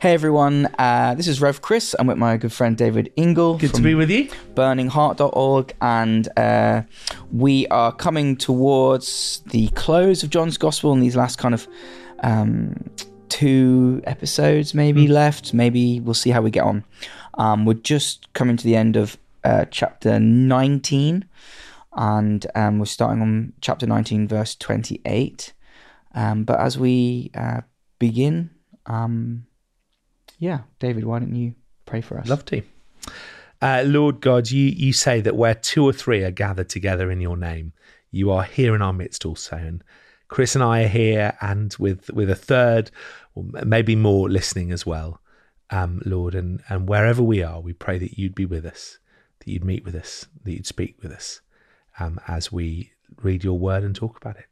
Hey everyone, uh, this is Rev Chris. I'm with my good friend David Ingle Good to be with you. burningheart.org, and uh, we are coming towards the close of John's Gospel in these last kind of um, two episodes, maybe left. Maybe we'll see how we get on. Um, we're just coming to the end of uh, chapter 19, and um, we're starting on chapter 19, verse 28. Um, but as we uh, begin, um, yeah, David, why don't you pray for us? Love to. Uh, Lord God, you, you say that where two or three are gathered together in your name, you are here in our midst also. And Chris and I are here, and with, with a third, or maybe more, listening as well, um, Lord. And, and wherever we are, we pray that you'd be with us, that you'd meet with us, that you'd speak with us um, as we read your word and talk about it.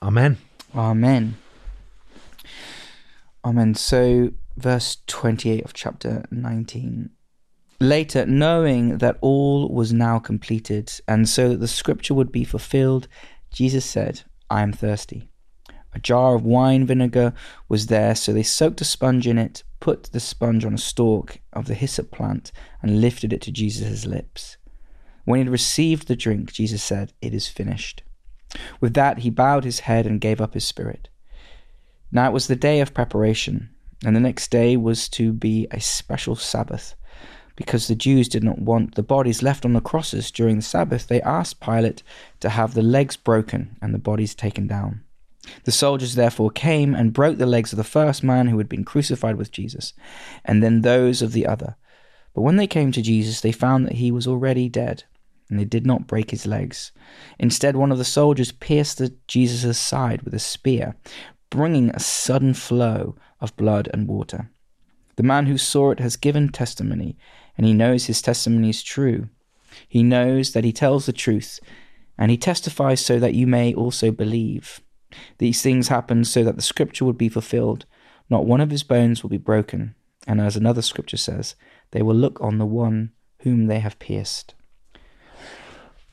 Amen. Amen. Amen. So, verse 28 of chapter 19. Later, knowing that all was now completed, and so that the scripture would be fulfilled, Jesus said, I am thirsty. A jar of wine vinegar was there, so they soaked a sponge in it, put the sponge on a stalk of the hyssop plant, and lifted it to Jesus' lips. When he had received the drink, Jesus said, It is finished. With that, he bowed his head and gave up his spirit. Now it was the day of preparation, and the next day was to be a special Sabbath. Because the Jews did not want the bodies left on the crosses during the Sabbath, they asked Pilate to have the legs broken and the bodies taken down. The soldiers therefore came and broke the legs of the first man who had been crucified with Jesus, and then those of the other. But when they came to Jesus, they found that he was already dead, and they did not break his legs. Instead, one of the soldiers pierced Jesus' side with a spear, bringing a sudden flow of blood and water. The man who saw it has given testimony, and he knows his testimony is true. He knows that he tells the truth, and he testifies so that you may also believe. These things happened so that the scripture would be fulfilled. Not one of his bones will be broken. And as another scripture says, they will look on the one whom they have pierced.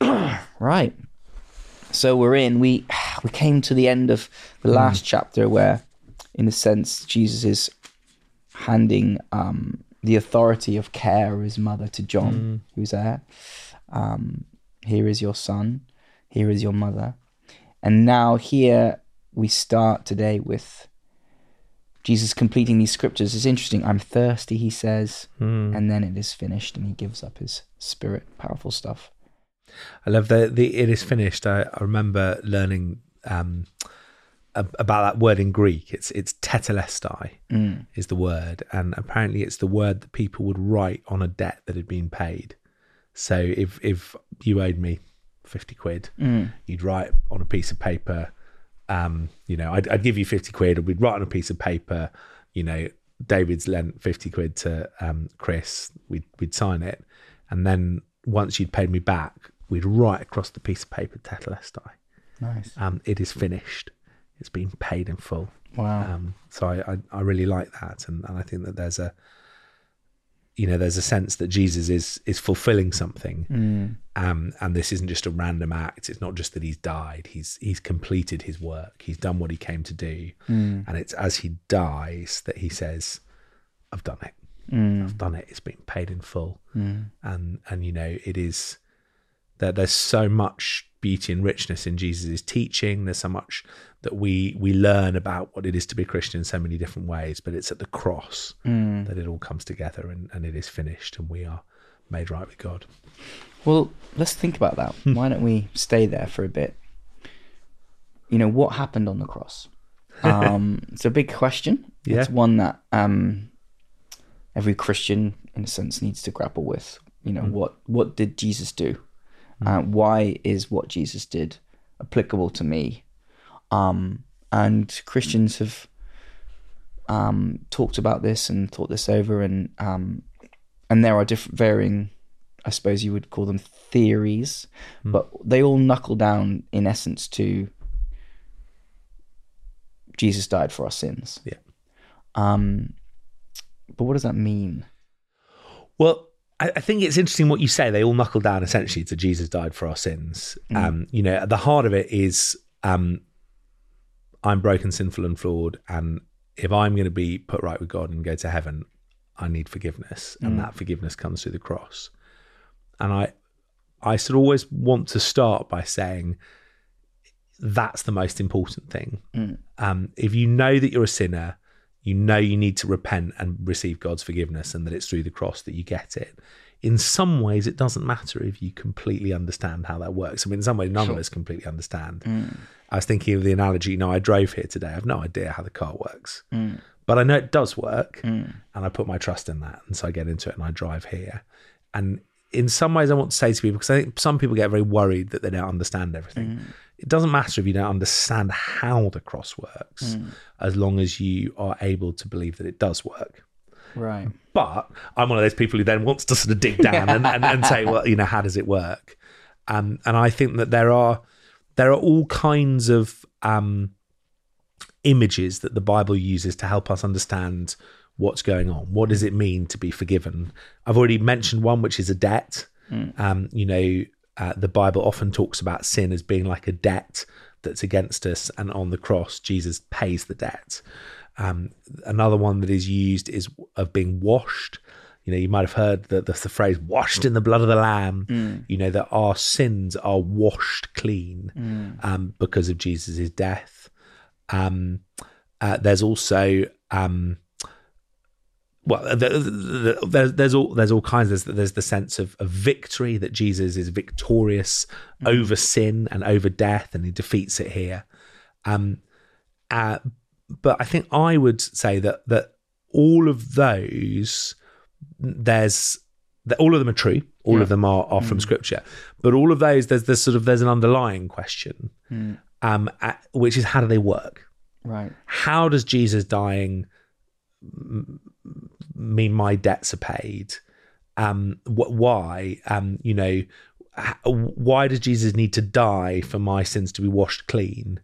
right. So we're in. We we came to the end of the last chapter where, in a sense, Jesus is handing um, the authority of care of his mother to John, who's there. Um, here is your son. Here is your mother. And now here we start today with Jesus completing these scriptures. It's interesting. I'm thirsty, he says, and then it is finished, and he gives up his spirit. Powerful stuff. I love the the it is finished. I, I remember learning um, ab- about that word in Greek. It's it's tetelestai is the word, and apparently it's the word that people would write on a debt that had been paid. So if if you owed me fifty quid, you'd write on a piece of paper. Um, you know, I'd, I'd give you fifty quid, and we'd write on a piece of paper. You know, David's lent fifty quid to um, Chris. We'd we'd sign it, and then once you'd paid me back, we'd write across the piece of paper tetelestai. Nice. Um, it is finished. It's been paid in full. Wow. Um, so I, I, I really like that, and, and I think that there's a, you know, there's a sense that Jesus is is fulfilling something, Mm. um, and this isn't just a random act. It's not just that he's died. He's he's completed his work. He's done what he came to do, Mm. and it's as he dies that he says, "I've done it. Mm. I've done it. It's been paid in full." And and you know, it is that there's so much beauty and richness in Jesus' teaching. There's so much that we we learn about what it is to be a Christian in so many different ways, but it's at the cross Mm. that it all comes together and, and it is finished and we are made right with God. Well, let's think about that. Why don't we stay there for a bit? You know, what happened on the cross? Um, it's a big question. It's one that um, every Christian, in a sense, needs to grapple with. You know, what what did Jesus do? Uh, why is what Jesus did applicable to me? Um, and Christians have um, talked about this and thought this over, and um, and there are different varying, I suppose you would call them theories, but they all knuckle down in essence to Jesus died for our sins. Yeah. Um, but what does that mean? Well, I, I think it's interesting what you say. They all knuckle down essentially to Jesus died for our sins. Um, you know, at the heart of it is um, I'm broken, sinful, and flawed, and if I'm going to be put right with God and go to heaven, I need forgiveness, and that forgiveness comes through the cross. And I, I sort of always want to start by saying that's the most important thing. Um, if you know that you're a sinner, you know you need to repent and receive God's forgiveness, and that it's through the cross that you get it. In some ways, it doesn't matter if you completely understand how that works. I mean, in some ways, none of us completely understand. Mm. I was thinking of the analogy. You know, I drove here today. I have no idea how the car works, mm. but I know it does work, mm. and I put my trust in that, and so I get into it and I drive here. And in some ways, I want to say to people because I think some people get very worried that they don't understand everything. It doesn't matter if you don't understand how the cross works, as long as you are able to believe that it does work. Right. But I'm one of those people who then wants to sort of dig down and, and, and say, well, you know, how does it work? Um, and I think that there are there are all kinds of um, images that the Bible uses to help us understand what's going on. What does it mean to be forgiven? I've already mentioned one, which is a debt. Um, you know, uh, the Bible often talks about sin as being like a debt that's against us, and on the cross, Jesus pays the debt. Um, another one that is used is of being washed. You know, you might have heard the, the, the phrase "washed in the blood of the Lamb." You know that our sins are washed clean um, because of Jesus' death. Um, uh, there's also um, well, the, the, the, there's there's all there's all kinds. There's there's the sense of, of victory that Jesus is victorious over sin and over death, and he defeats it here. Um, uh, but I think I would say that that all of those there's that all of them are true. All of them are, are from scripture, but all of those there's there's sort of there's an underlying question, um, uh, which is how do they work? Right. how does Jesus dying mean my debts are paid? Um, wh- why? Um, you know, h- why does Jesus need to die for my sins to be washed clean?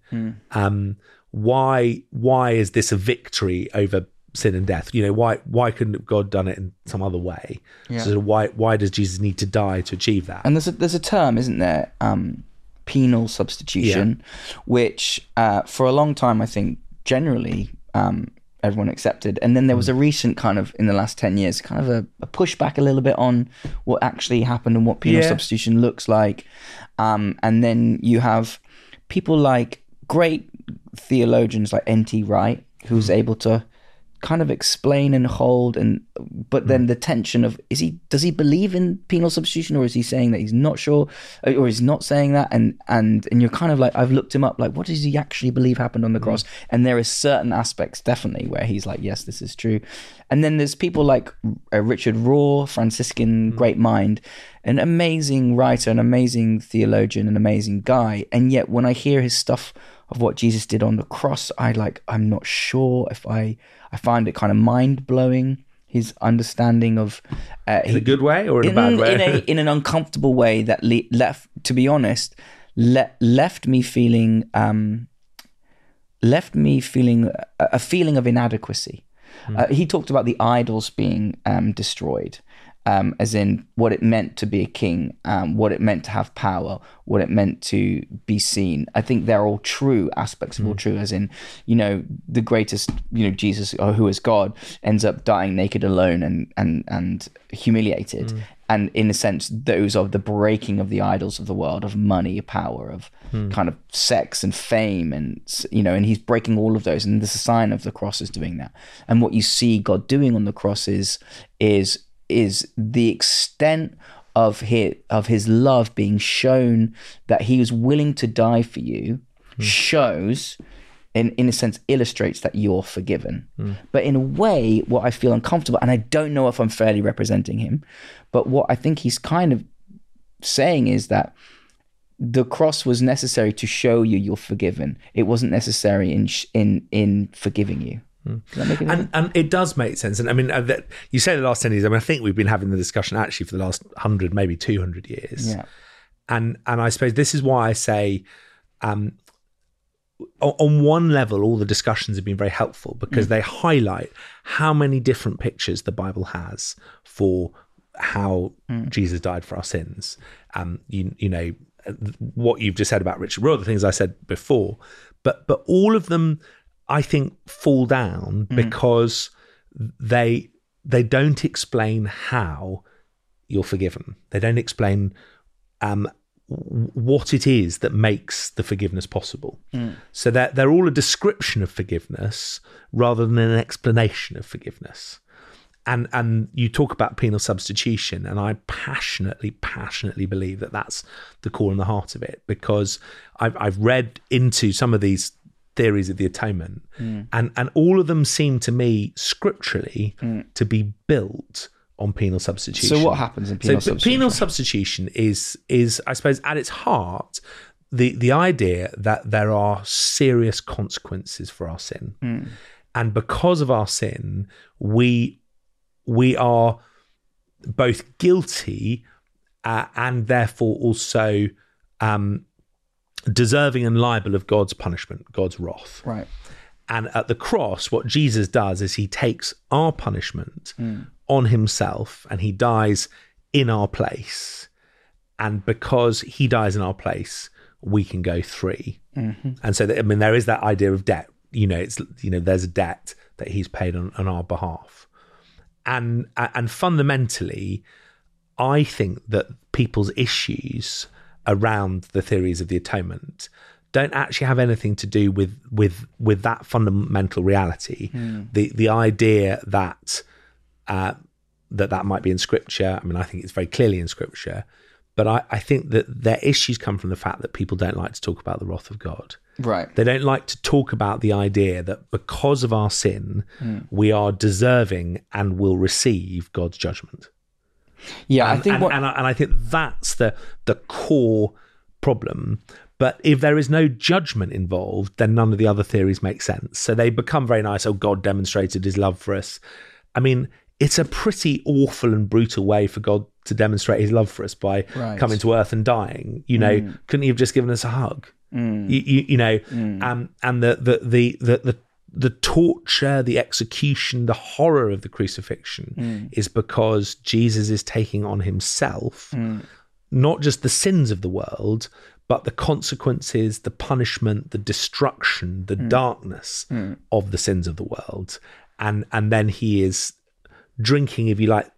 Um, why? Why is this a victory over sin and death? You know, why? Why couldn't God done it in some other way? Yeah. So why? Why does Jesus need to die to achieve that? And there's a, there's a term, isn't there? Um, penal substitution, which uh, for a long time I think generally um, everyone accepted, and then there was a recent kind of in the last ten years kind of a, a pushback a little bit on what actually happened and what penal Yeah. substitution looks like, um, and then you have people like great theologians like N.T. Wright, who's able to kind of explain and hold and but then hmm. the tension of is he does he believe in penal substitution or is he saying that he's not sure uh, or he's not saying that? And and and you're kind of like I've looked him up like what does he actually believe happened on the hmm. cross? And there is certain aspects definitely where he's like yes this is true. And then there's people like uh, Richard Rohr Franciscan hmm. great mind an amazing writer an amazing theologian an amazing guy. And yet when I hear his stuff of what Jesus did on the cross, I like I'm not sure if I I find it kind of mind blowing his understanding of uh, in a good way or in, in, a bad way? in a in an uncomfortable way that le- left to be honest le- left me feeling um left me feeling a, a feeling of inadequacy. Uh, he talked about the idols being um, destroyed, um, as in what it meant to be a king, um, what it meant to have power, what it meant to be seen. I think they're all true aspects of all true, as in, you know, the greatest, you know, Jesus, or who is God, ends up dying naked alone and and and humiliated. And in a sense, those are the breaking of the idols of the world, of money, power, of kind of sex and fame, and you know, and he's breaking all of those. And this is a sign of the cross is doing that. And what you see God doing on the cross is is is the extent of his of his love being shown that he was willing to die for you hmm. shows in in a sense illustrates that you're forgiven. Hmm. But in a way what i feel uncomfortable and i don't know if i'm fairly representing him but what i think he's kind of saying is that the cross was necessary to show you you're forgiven. It wasn't necessary in sh- in in forgiving you Does that make any and and it does make sense. And I mean, uh, that, you say the last ten years. I mean, I think we've been having the discussion actually for the last hundred, maybe two hundred years. yeah And and I suppose this is why I say, um, on one level, all the discussions have been very helpful because they highlight how many different pictures the Bible has for how Jesus died for our sins. Um, you you know what you've just said about Richard Rohr, the things I said before, but but all of them I think fall down because they they don't explain how you're forgiven. They don't explain um, what it is that makes the forgiveness possible. So they're, they're all a description of forgiveness rather than an explanation of forgiveness. And and you talk about penal substitution, and I passionately, passionately believe that that's the core and the heart of it because I've I've read into some of these theories of the atonement, and and all of them seem to me scripturally to be built on penal substitution. So what happens in penal so, substitution? penal substitution is is I suppose at its heart the the idea that there are serious consequences for our sin, Hmm. and because of our sin, we we are both guilty uh, and therefore also um, deserving and liable of God's punishment, God's wrath. Right. And at the cross, what Jesus does is he takes our punishment hmm. on himself and he dies in our place. And because he dies in our place, we can go free. Mm-hmm. And so, that, I mean, there is that idea of debt. You know, it's you know, there's a debt that he's paid on, on our behalf, and and fundamentally, I think that people's issues around the theories of the atonement don't actually have anything to do with with with that fundamental reality. The the idea that uh, that that might be in scripture. I mean, I think it's very clearly in scripture, but I, I think that their issues come from the fact that people don't like to talk about the wrath of God. Right. They don't like to talk about the idea that because of our sin, we are deserving and will receive God's judgment. Yeah, I And, think and, what and, I, and I think that's the the core problem. But if there is no judgment involved, then none of the other theories make sense. So they become very nice. Oh, God demonstrated his love for us. I mean, it's a pretty awful and brutal way for God to demonstrate his love for us by Right. coming to earth and dying. You know, mm. couldn't he have just given us a hug? Mm. You, you, you know, mm. um, and the the the the the the torture, the execution, the horror of the crucifixion mm. is because Jesus is taking on himself mm. not just the sins of the world, but the consequences, the punishment, the destruction, the mm. darkness of the sins of the world. And and then he is drinking, if you like,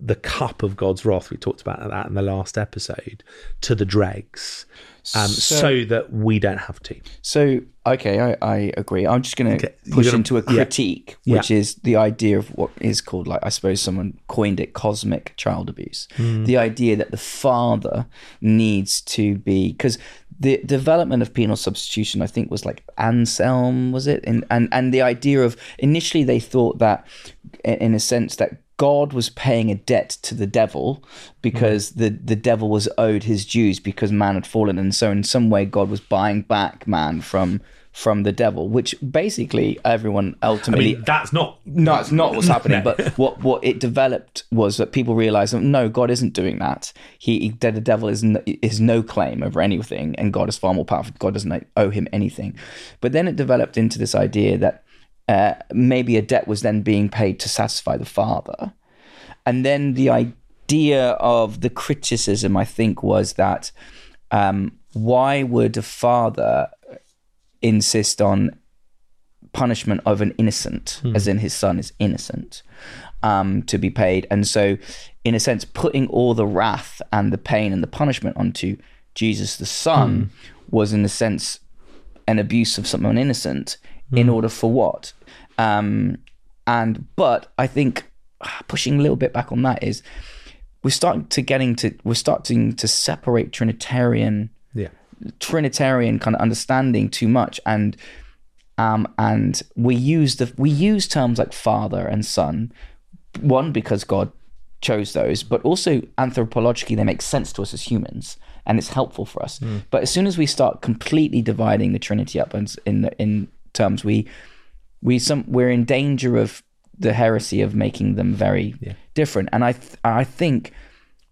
the cup of God's wrath. We talked about that in the last episode to the dregs, um, so, So- that we don't have to. So okay, I, I agree. I'm just going to Okay, push gonna- into a yeah. critique, which is the idea of what is called, like I suppose someone coined it, cosmic child abuse. Hmm. The idea that the father needs to be because the development of penal substitution, I think, was like Anselm, was it? And and and the idea of initially they thought that, in in a sense, that God was paying a debt to the devil because mm. the, the devil was owed his dues because man had fallen, and so in some way God was buying back man from from the devil, which basically everyone I ultimately mean, that's not. no, it's not what's happening. But what what it developed was that people realized that no, God isn't doing that. He that the devil is no, is no claim over anything, and God is far more powerful. God doesn't owe him anything. But then it developed into this idea that uh, maybe a debt was then being paid to satisfy the father, and then the idea of the criticism, I think, was that um, why would a father insist on punishment of an innocent, as in his son is innocent, um, to be paid. And so, in a sense, putting all the wrath and the pain and the punishment onto Jesus the Son was, in a sense, an abuse of someone innocent in order for what? Um, and but I think ah, pushing a little bit back on that is we're starting to getting to we're starting to separate Trinitarian Yeah. Trinitarian kind of understanding too much, and um, and we use the we use terms like Father and Son, one because God chose those, but also anthropologically they make sense to us as humans, and it's helpful for us. But as soon as we start completely dividing the Trinity up in in, in terms, we we some we're in danger of the heresy of making them very different. And I th- I think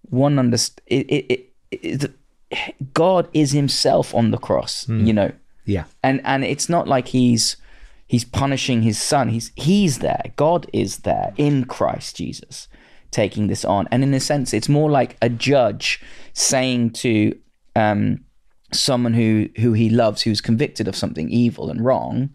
one underst- it, it, it, it, God is Himself on the cross, you know, Yeah. and and it's not like He's He's punishing His Son. He's He's there. God is there in Christ Jesus, taking this on. And in a sense, it's more like a judge saying to um, someone who who he loves who's convicted of something evil and wrong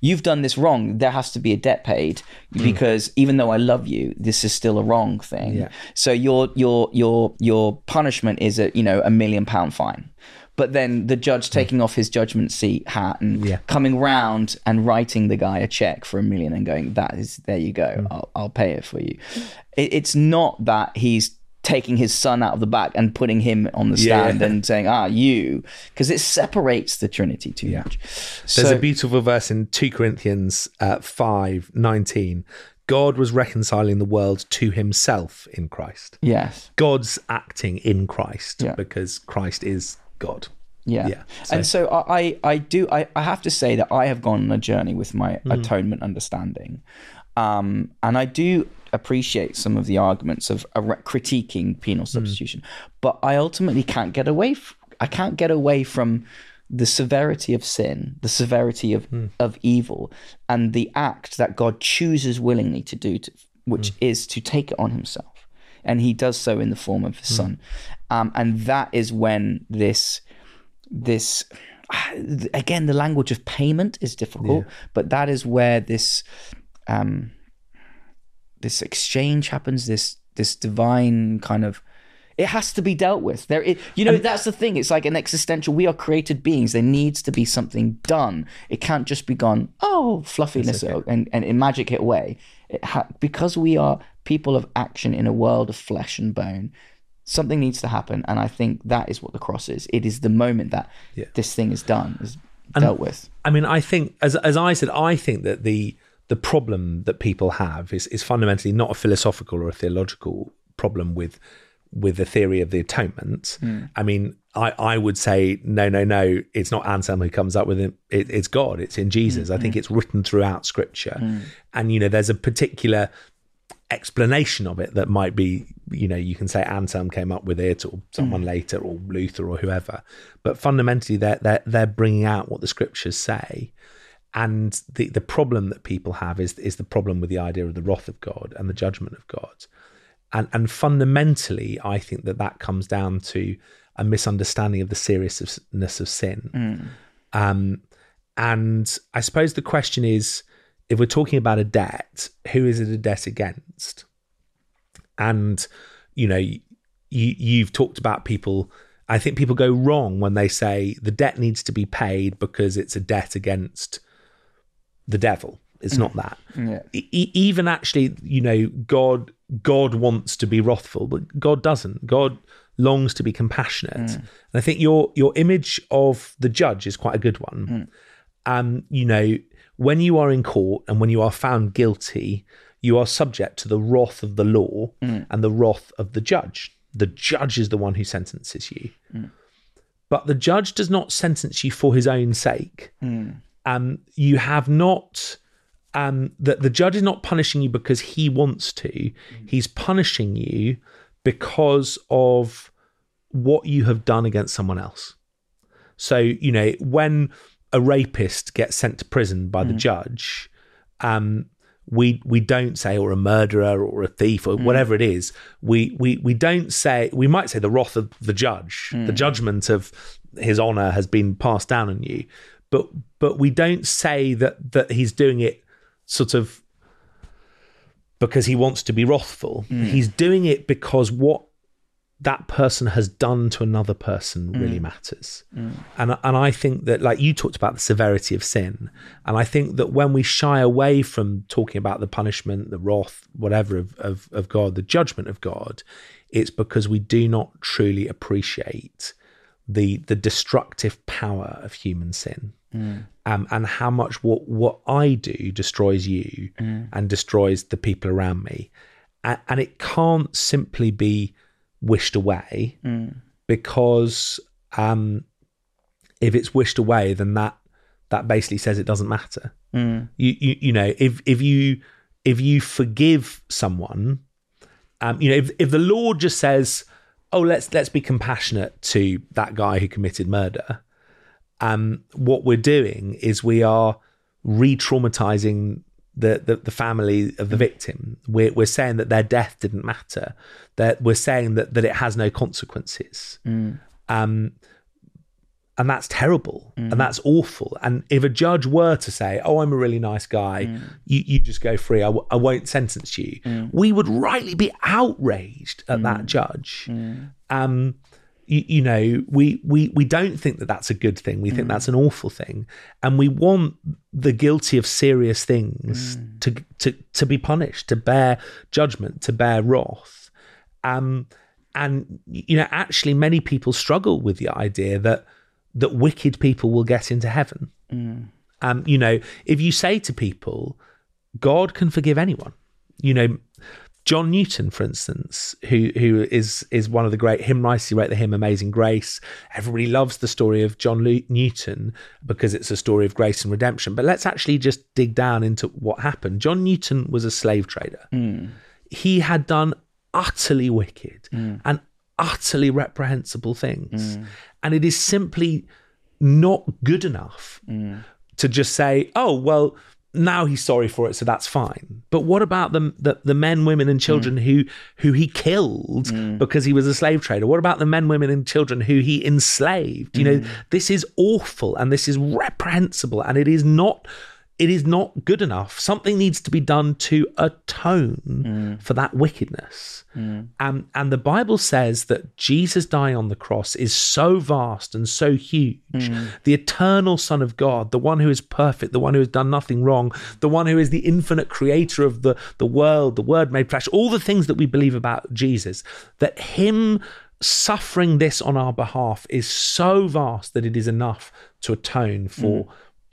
you've done this wrong. There has to be a debt paid hmm. because even though i love you this is still a wrong thing. Yeah. so your your your your punishment is a you know a million pound fine. But then the judge hmm. taking off his judgment seat hat and Yeah. coming round and writing the guy a check for a million and going that is there you go. Hmm. I'll, I'll pay it for you. It, it's not that he's taking his son out of the back and putting him on the Yeah. stand and saying ah you because it separates the trinity too much There's so a beautiful verse in 2 Corinthians uh, 5 19. God was reconciling the world to himself in Christ. yes God's acting in Christ Yeah. because Christ is God. Yeah. Yeah, so- And so I, I, do, I, I have to say that I have gone on a journey with my Hmm. atonement understanding. Um, and I do appreciate some of the arguments of uh, critiquing penal Hmm. substitution, but I ultimately can't get away, f- I can't get away from the severity of sin, the severity of, Hmm. of evil, and the act that God chooses willingly to do, to, which Hmm. is to take it on himself. And he does so in the form of his Hmm. son. Um, and that is when this this again the language of payment is difficult but that is where this um this exchange happens this this divine kind of it has to be dealt with. There it, you know that's the thing. It's like an existential we are created beings. There needs to be something done. It can't just be gone oh fluffiness uh, and, and and magic it away. It ha- because we are people of action in a world of flesh and bone something needs to happen. And i think that is what the cross is. It is the moment that Yeah. this thing is done is dealt with. I mean, I think, as as I said, I think that the the problem that people have is is fundamentally not a philosophical or a theological problem with with the theory of the atonement. Hmm. I mean, I I would say no, no, no. It's not Anselm who comes up with it. it it's God. It's in Jesus. Hmm, I think it's written throughout Scripture, hmm. and you know, there's a particular explanation of it that might be you know you can say Anselm came up with it or someone later or Luther or whoever but fundamentally they're they're, they're bringing out what the scriptures say and the the problem that people have is is the problem with the idea of the wrath of God and the judgment of God and and fundamentally I think that that comes down to a misunderstanding of the seriousness of sin um and I suppose the question is if we're talking about a debt, who is it a debt against? And you know, you you've talked about people. I think people go wrong when they say the debt needs to be paid because it's a debt against the devil. It's not that. Mm. Yeah. E- even actually, you know, God God wants to be wrathful, but God doesn't. God longs to be compassionate. Mm. And I think your your image of the judge is quite a good one. Mm. Um, you know, when you are in court and when you are found guilty, you are subject to the wrath of the law and the wrath of the judge. The judge is the one who sentences you. But the judge does not sentence you for his own sake. Um, you have not um, that the judge is not punishing you because he wants to. He's punishing you because of what you have done against someone else. So, you know, when a rapist gets sent to prison by the judge, um, we we don't say or a murderer or a thief or whatever it is. We we we don't say we might say the wrath of the judge, the judgment of his honor has been passed down on you. But but we don't say that that he's doing it sort of because he wants to be wrathful. Mm. He's doing it because what that person has done to another person mm. really matters. Mm. And and I think that like you talked about the severity of sin, and I think that when we shy away from talking about the punishment, the wrath, whatever of of, of God, the judgment of God, it's because we do not truly appreciate the the destructive power of human sin. Um, and how much what what I do destroys you and destroys the people around me, and, and it can't simply be wished away because um, if it's wished away, then that that basically says it doesn't matter. You, you you know if if you if you forgive someone, um, you know if if the Lord just says, oh let's let's be compassionate to that guy who committed murder, um, what we're doing is we are re-traumatizing the, the, the family of the mm. victim. We're, we're saying that their death didn't matter. That we're saying that, that it has no consequences. Mm. Um, and that's terrible and mm. that's awful. And if a judge were to say, "Oh, I'm a really nice guy," you you just go free. I, w- I won't sentence you. We would rightly be outraged at that judge. Um, you, you know, we we we don't think that that's a good thing. We think that's an awful thing, and we want the guilty of serious things to to to be punished, to bear judgment, to bear wrath. Um, and you know, actually, many people struggle with the idea that that wicked people will get into heaven. Um, you know, if you say to people, God can forgive anyone, you know, John Newton, for instance, who who is is one of the great hymn writers, he wrote the hymn "Amazing Grace." Everybody loves the story of John Lu- Newton because it's a story of grace and redemption. But let's actually just dig down into what happened. John Newton was a slave trader. Hmm. He had done utterly wicked hmm. and utterly reprehensible things, hmm. and it is simply not good enough to just say, "Oh, well." Now he's sorry for it, so that's fine. But what about the the, the men, women, and children who who he killed mm. because he was a slave trader? What about the men, women, and children who he enslaved? You know, mm. this is awful and this is reprehensible, and it is not it is not good enough. Something needs to be done to atone mm. for that wickedness. Um, and the Bible says that Jesus dying on the cross is so vast and so huge. Mm. The eternal Son of God, the one who is perfect, the one who has done nothing wrong, the one who is the infinite creator of the, the world, the word made flesh, all the things that we believe about Jesus, that him suffering this on our behalf is so vast that it is enough to atone for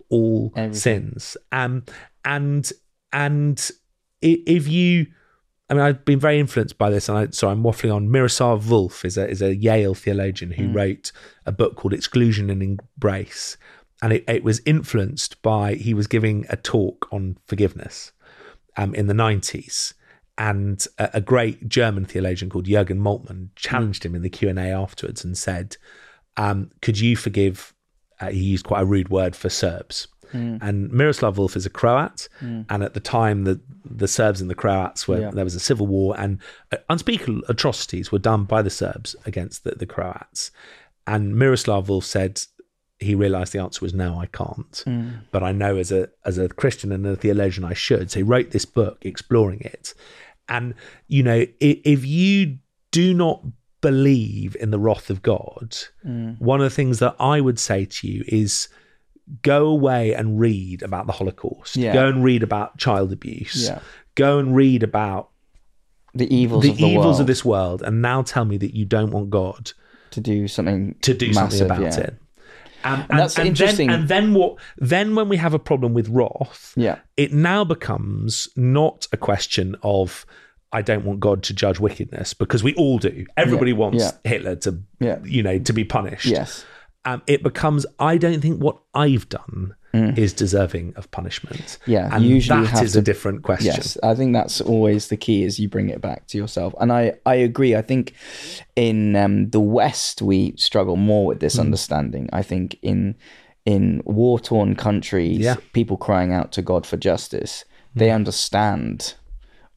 all sins. Um, and and if you, I mean, I've been very influenced by this, and I, so I'm waffling on. Miroslav Volf is a is a Yale theologian who wrote a book called Exclusion and Embrace, and it, it was influenced by he was giving a talk on forgiveness, um, in the nineties. And a, a great German theologian called Jürgen Moltmann challenged him in the Q and A afterwards and said, um, "Could you forgive uh, he used quite a rude word for Serbs. And Miroslav Volf is a Croat, and at the time the the Serbs and the Croats were Yeah. there was a civil war, and uh, unspeakable atrocities were done by the Serbs against the, the Croats. And Miroslav Volf said he realised the answer was no, I can't, but I know as a as a Christian and a theologian I should. So he wrote this book exploring it, and you know i- if you do not believe in the wrath of God, one of the things that I would say to you is go away and read about the Holocaust. Yeah. Go and read about child abuse. Yeah. Go and read about The evils the of the evils world of this world, and now tell me that you don't want God to do something to do massive, something about yeah. it. Um, and, that's and interesting. Then, and then what? Then when we have a problem with wrath, Yeah. it now becomes not a question of I don't want God to judge wickedness because we all do. Everybody wants yeah. Hitler to, Yeah. you know, to be punished. Yes. Um, it becomes I don't think what I've done is deserving of punishment. Mm. Yeah, and usually that is to- a different question. Yes, I think that's always the key is you bring it back to yourself. And I, I agree. I think in um, the West we struggle more with Hmm. this understanding. I think in in war torn countries, Yeah. people crying out to God for justice, Hmm. they understand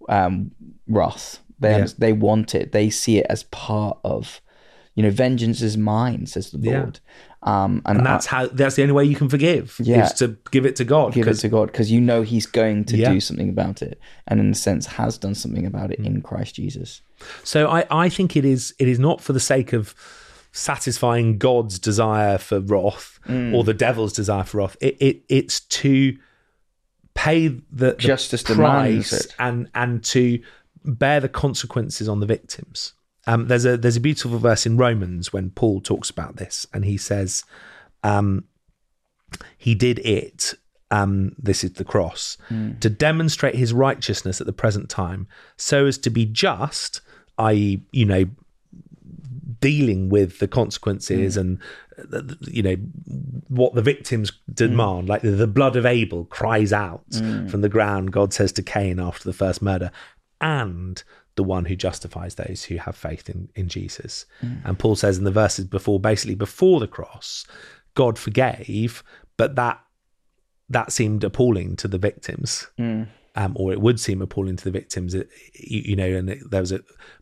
um, wrath. They Yeah. they want it. They see it as part of, you know, vengeance is mine, says the Yeah. Lord. Um, and and that's how that's the only way you can forgive Yeah. is to give it to God. give it to God because you know He's going to Yeah. do something about it, and in a sense has done something about it in Christ Jesus. So I, I think it is it is not for the sake of satisfying God's desire for wrath Mm. or the devil's desire for wrath. It, it it's to pay the, the Justice demands price and and to bear the consequences on the victims. Um, there's a there's a beautiful verse in Romans when Paul talks about this, and he says, um, "He did it." Um, this is the cross to demonstrate his righteousness at the present time, so as to be just, i.e., you know, dealing with the consequences mm. and uh, you know what the victims demand. Mm. Like the, the blood of abel cries out mm. from the ground god says to cain after the first murder and the one who justifies those who have faith in, in jesus. And paul says in the verses before basically before the cross god forgave but that that seemed appalling to the victims. Um, or it would seem appalling to the victims uh, you, you know and it, there was a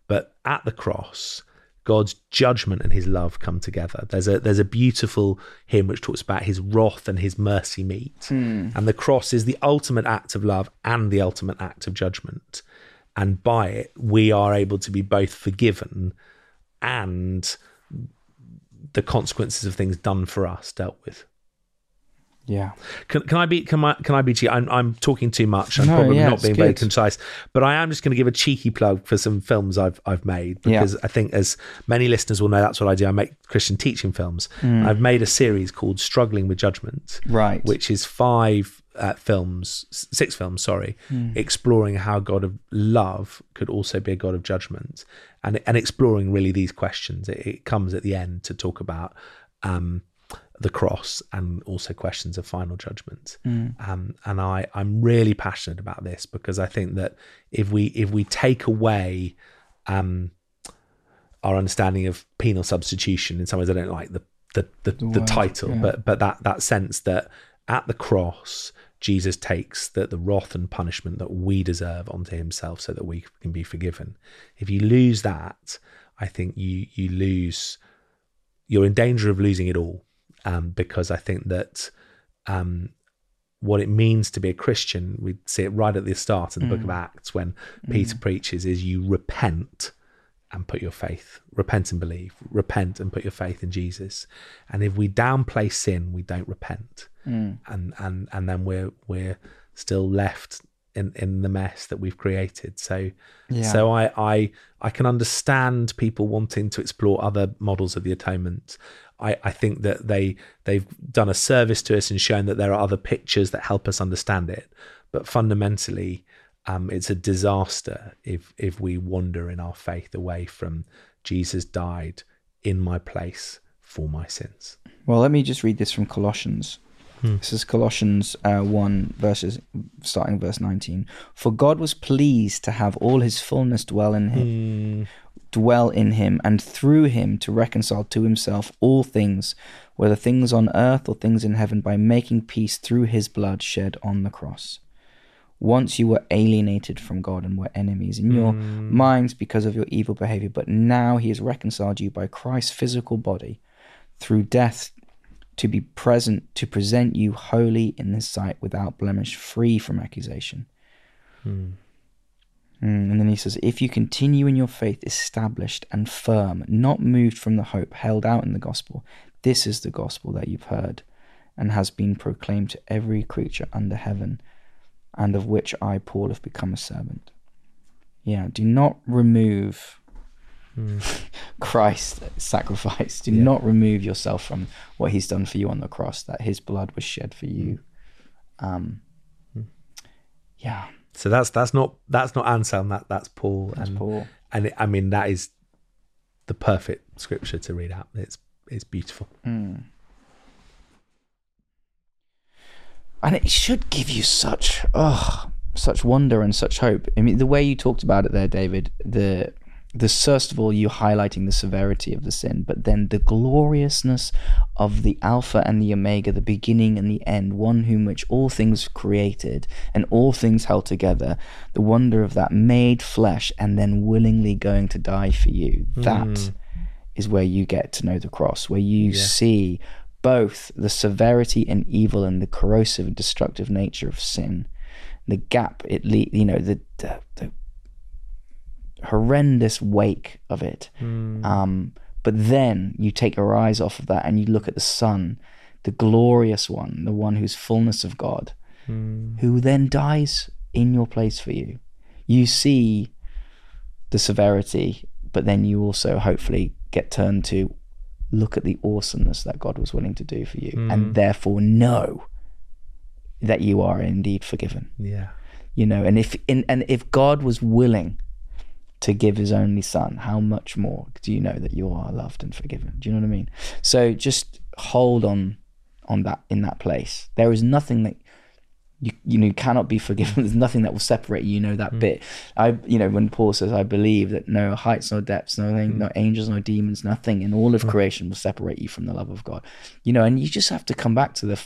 but at the cross God's judgment and his love come together. There's a there's a beautiful hymn which talks about his wrath and his mercy meet. Hmm. And the cross is the ultimate act of love and the ultimate act of judgment. And by it we are able to be both forgiven and the consequences of things done for us dealt with. Yeah. Can, can I be can I can I be cheeky? I'm I'm talking too much. I'm No, probably yeah, not being very concise, but I am just going to give a cheeky plug for some films I've I've made Yeah. because I think as many listeners will know, that's what I do. I make Christian teaching films. I've made a series called Struggling with Judgment. Right. which is five uh, films, six films, sorry, Hmm. exploring how God of love could also be a God of judgment, and and exploring really these questions. It, it comes at the end to talk about. Um, the cross and also questions of final judgment. Um, and I, I'm really passionate about this because I think that if we if we take away um, our understanding of penal substitution, in some ways I don't like the the the, the, word, title, yeah. but but that that sense that at the cross Jesus takes the, the wrath and punishment that we deserve onto himself so that we can be forgiven. If you lose that, I think you you lose you're in danger of losing it all um, because I think that um, what it means to be a Christian, we see it right at the start in the book of Acts when Peter preaches, is you repent and put your faith, repent and believe, repent and put your faith in Jesus. And if we downplay sin, we don't repent, and and and then we're we're still left in in the mess that we've created. So Yeah. so I I I can understand people wanting to explore other models of the atonement. I, I think that they they've done a service to us and shown that there are other pictures that help us understand it. But fundamentally, um, it's a disaster if if we wander in our faith away from Jesus died in my place for my sins. Well, let me just read this from Colossians. Hmm. This is Colossians uh, 1, verses starting verse 19. For God was pleased to have all his fullness dwell in him, hmm. dwell in him, and through him to reconcile to himself all things, whether things on earth or things in heaven, by making peace through his blood shed on the cross. Once you were alienated from God and were enemies in your hmm. minds because of your evil behavior, but now he has reconciled you by Christ's physical body through death to be present to present you holy in his sight without blemish free from accusation. Mm, and then he says if you continue in your faith established and firm not moved from the hope held out in the gospel this is the gospel that you've heard and has been proclaimed to every creature under heaven and of which i paul have become a servant. Yeah do not remove Christ's sacrifice. Do not remove yourself from what He's done for you on the cross. That His blood was shed for you. Um, yeah, So that's that's not that's not Anselm. That that's Paul. that's and Paul. and it, I mean that is the perfect scripture to read out. It's it's beautiful. Mm. And it should give you such oh such wonder and such hope. I mean, the way you talked about it there, David. The the first of all, you highlighting the severity of the sin, but then the gloriousness of the Alpha and the Omega, the beginning and the end, one whom which all things created and all things held together. The wonder of that made flesh and then willingly going to die for you. That hmm. is where you get to know the cross, where you see both the severity and evil and the corrosive and destructive nature of sin, the gap it le- you know the, the the horrendous wake of it. Hmm. Um, but then you take your eyes off of that and you look at the Son, the glorious one, the one who's fullness of God, hmm. who then dies in your place for you. You see the severity, but then you also hopefully get turned to look at the awesomeness that God was willing to do for you, and hmm. therefore know that you are indeed forgiven. Yeah. You know, and if in, and if God was willing to give His only Son, how much more do you know that you are loved and forgiven? Do you know what I mean? So just hold on on that in that place. There is nothing that you you know cannot be forgiven. There's nothing that will separate you. You know that hmm. bit. I you know when Paul says, "I believe that no heights, no depths, nothing, hmm. no angels, no demons, nothing in all of hmm. creation will separate you from the love of God." You know, and you just have to come back to the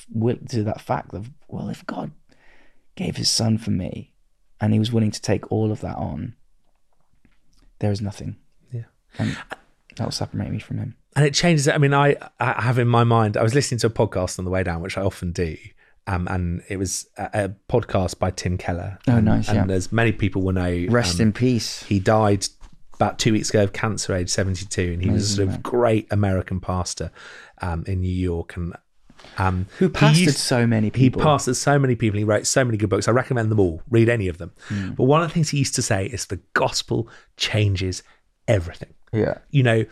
to that fact of well, if God gave His Son for me, and He was willing to take all of that on, there is nothing. Yeah. And That'll separate me from him. and it changes it. I mean, I, I have in my mind, I was listening to a podcast on the way down, which I often do. Um, and it was a, a podcast by Tim Keller. Oh, and, nice, And yeah. as many people will know, Rest um, in peace. he died about two weeks ago of cancer, age 72. And he was a sort of man. great American pastor um, in New York. And um, Who he pastored so many he people. pastored so many people. He wrote so many good books. I recommend them all. Read any of them. Hmm. But one of the things he used to say is the gospel changes everything. yeah. You know,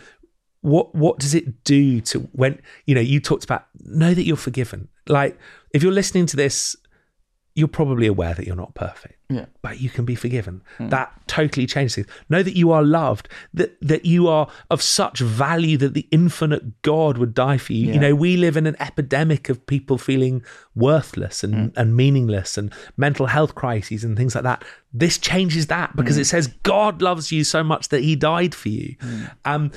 what what does it do to when you know you talked about know that you're forgiven. Like if you're listening to this, you're probably aware that you're not perfect. Yeah. But you can be forgiven. Hmm. That totally changes things. Know that you are loved, that that you are of such value that the infinite God would die for you. Yeah. You know, we live in an epidemic of people feeling worthless and, hmm. and meaningless and mental health crises and things like that. This changes that because hmm. it says God loves you so much that he died for you. Um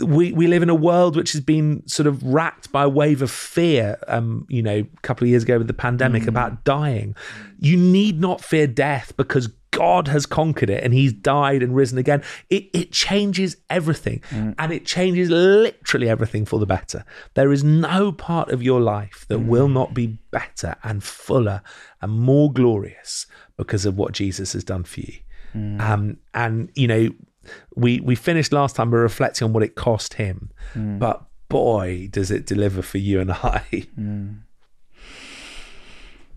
we, we live in a world which has been sort of racked by a wave of fear, um, you know, a couple of years ago with the pandemic about dying. You need not fear death because God has conquered it and he's died and risen again. It, it changes everything and it changes literally everything for the better. There is no part of your life that will not be better and fuller and more glorious because of what Jesus has done for you. Um, and, you know, we we finished last time by reflecting on what it cost him, hmm. but boy, does it deliver for you and I. Hmm.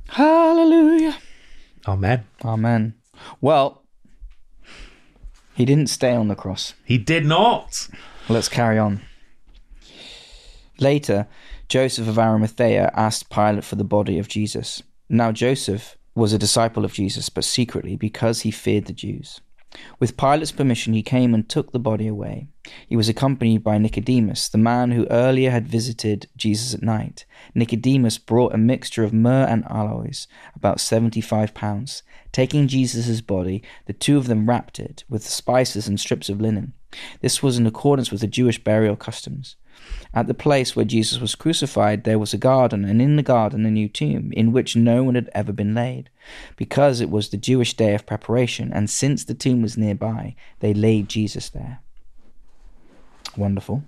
Hallelujah. Amen. Amen. Well, he didn't stay on the cross. He did not. Let's carry on. Later, Joseph of Arimathea asked Pilate for the body of Jesus. Now, Joseph was a disciple of Jesus, but secretly because he feared the Jews. With Pilate's permission, he came and took the body away. He was accompanied by Nicodemus, the man who earlier had visited Jesus at night. Nicodemus brought a mixture of myrrh and aloes, about seventy-five pounds. Taking Jesus' body, the two of them wrapped it with spices and strips of linen. This was in accordance with the Jewish burial customs. At the place where Jesus was crucified, there was a garden, and in the garden a new tomb, in which no one had ever been laid. Because it was the Jewish day of preparation, and since the tomb was nearby, they laid Jesus there. Wonderful.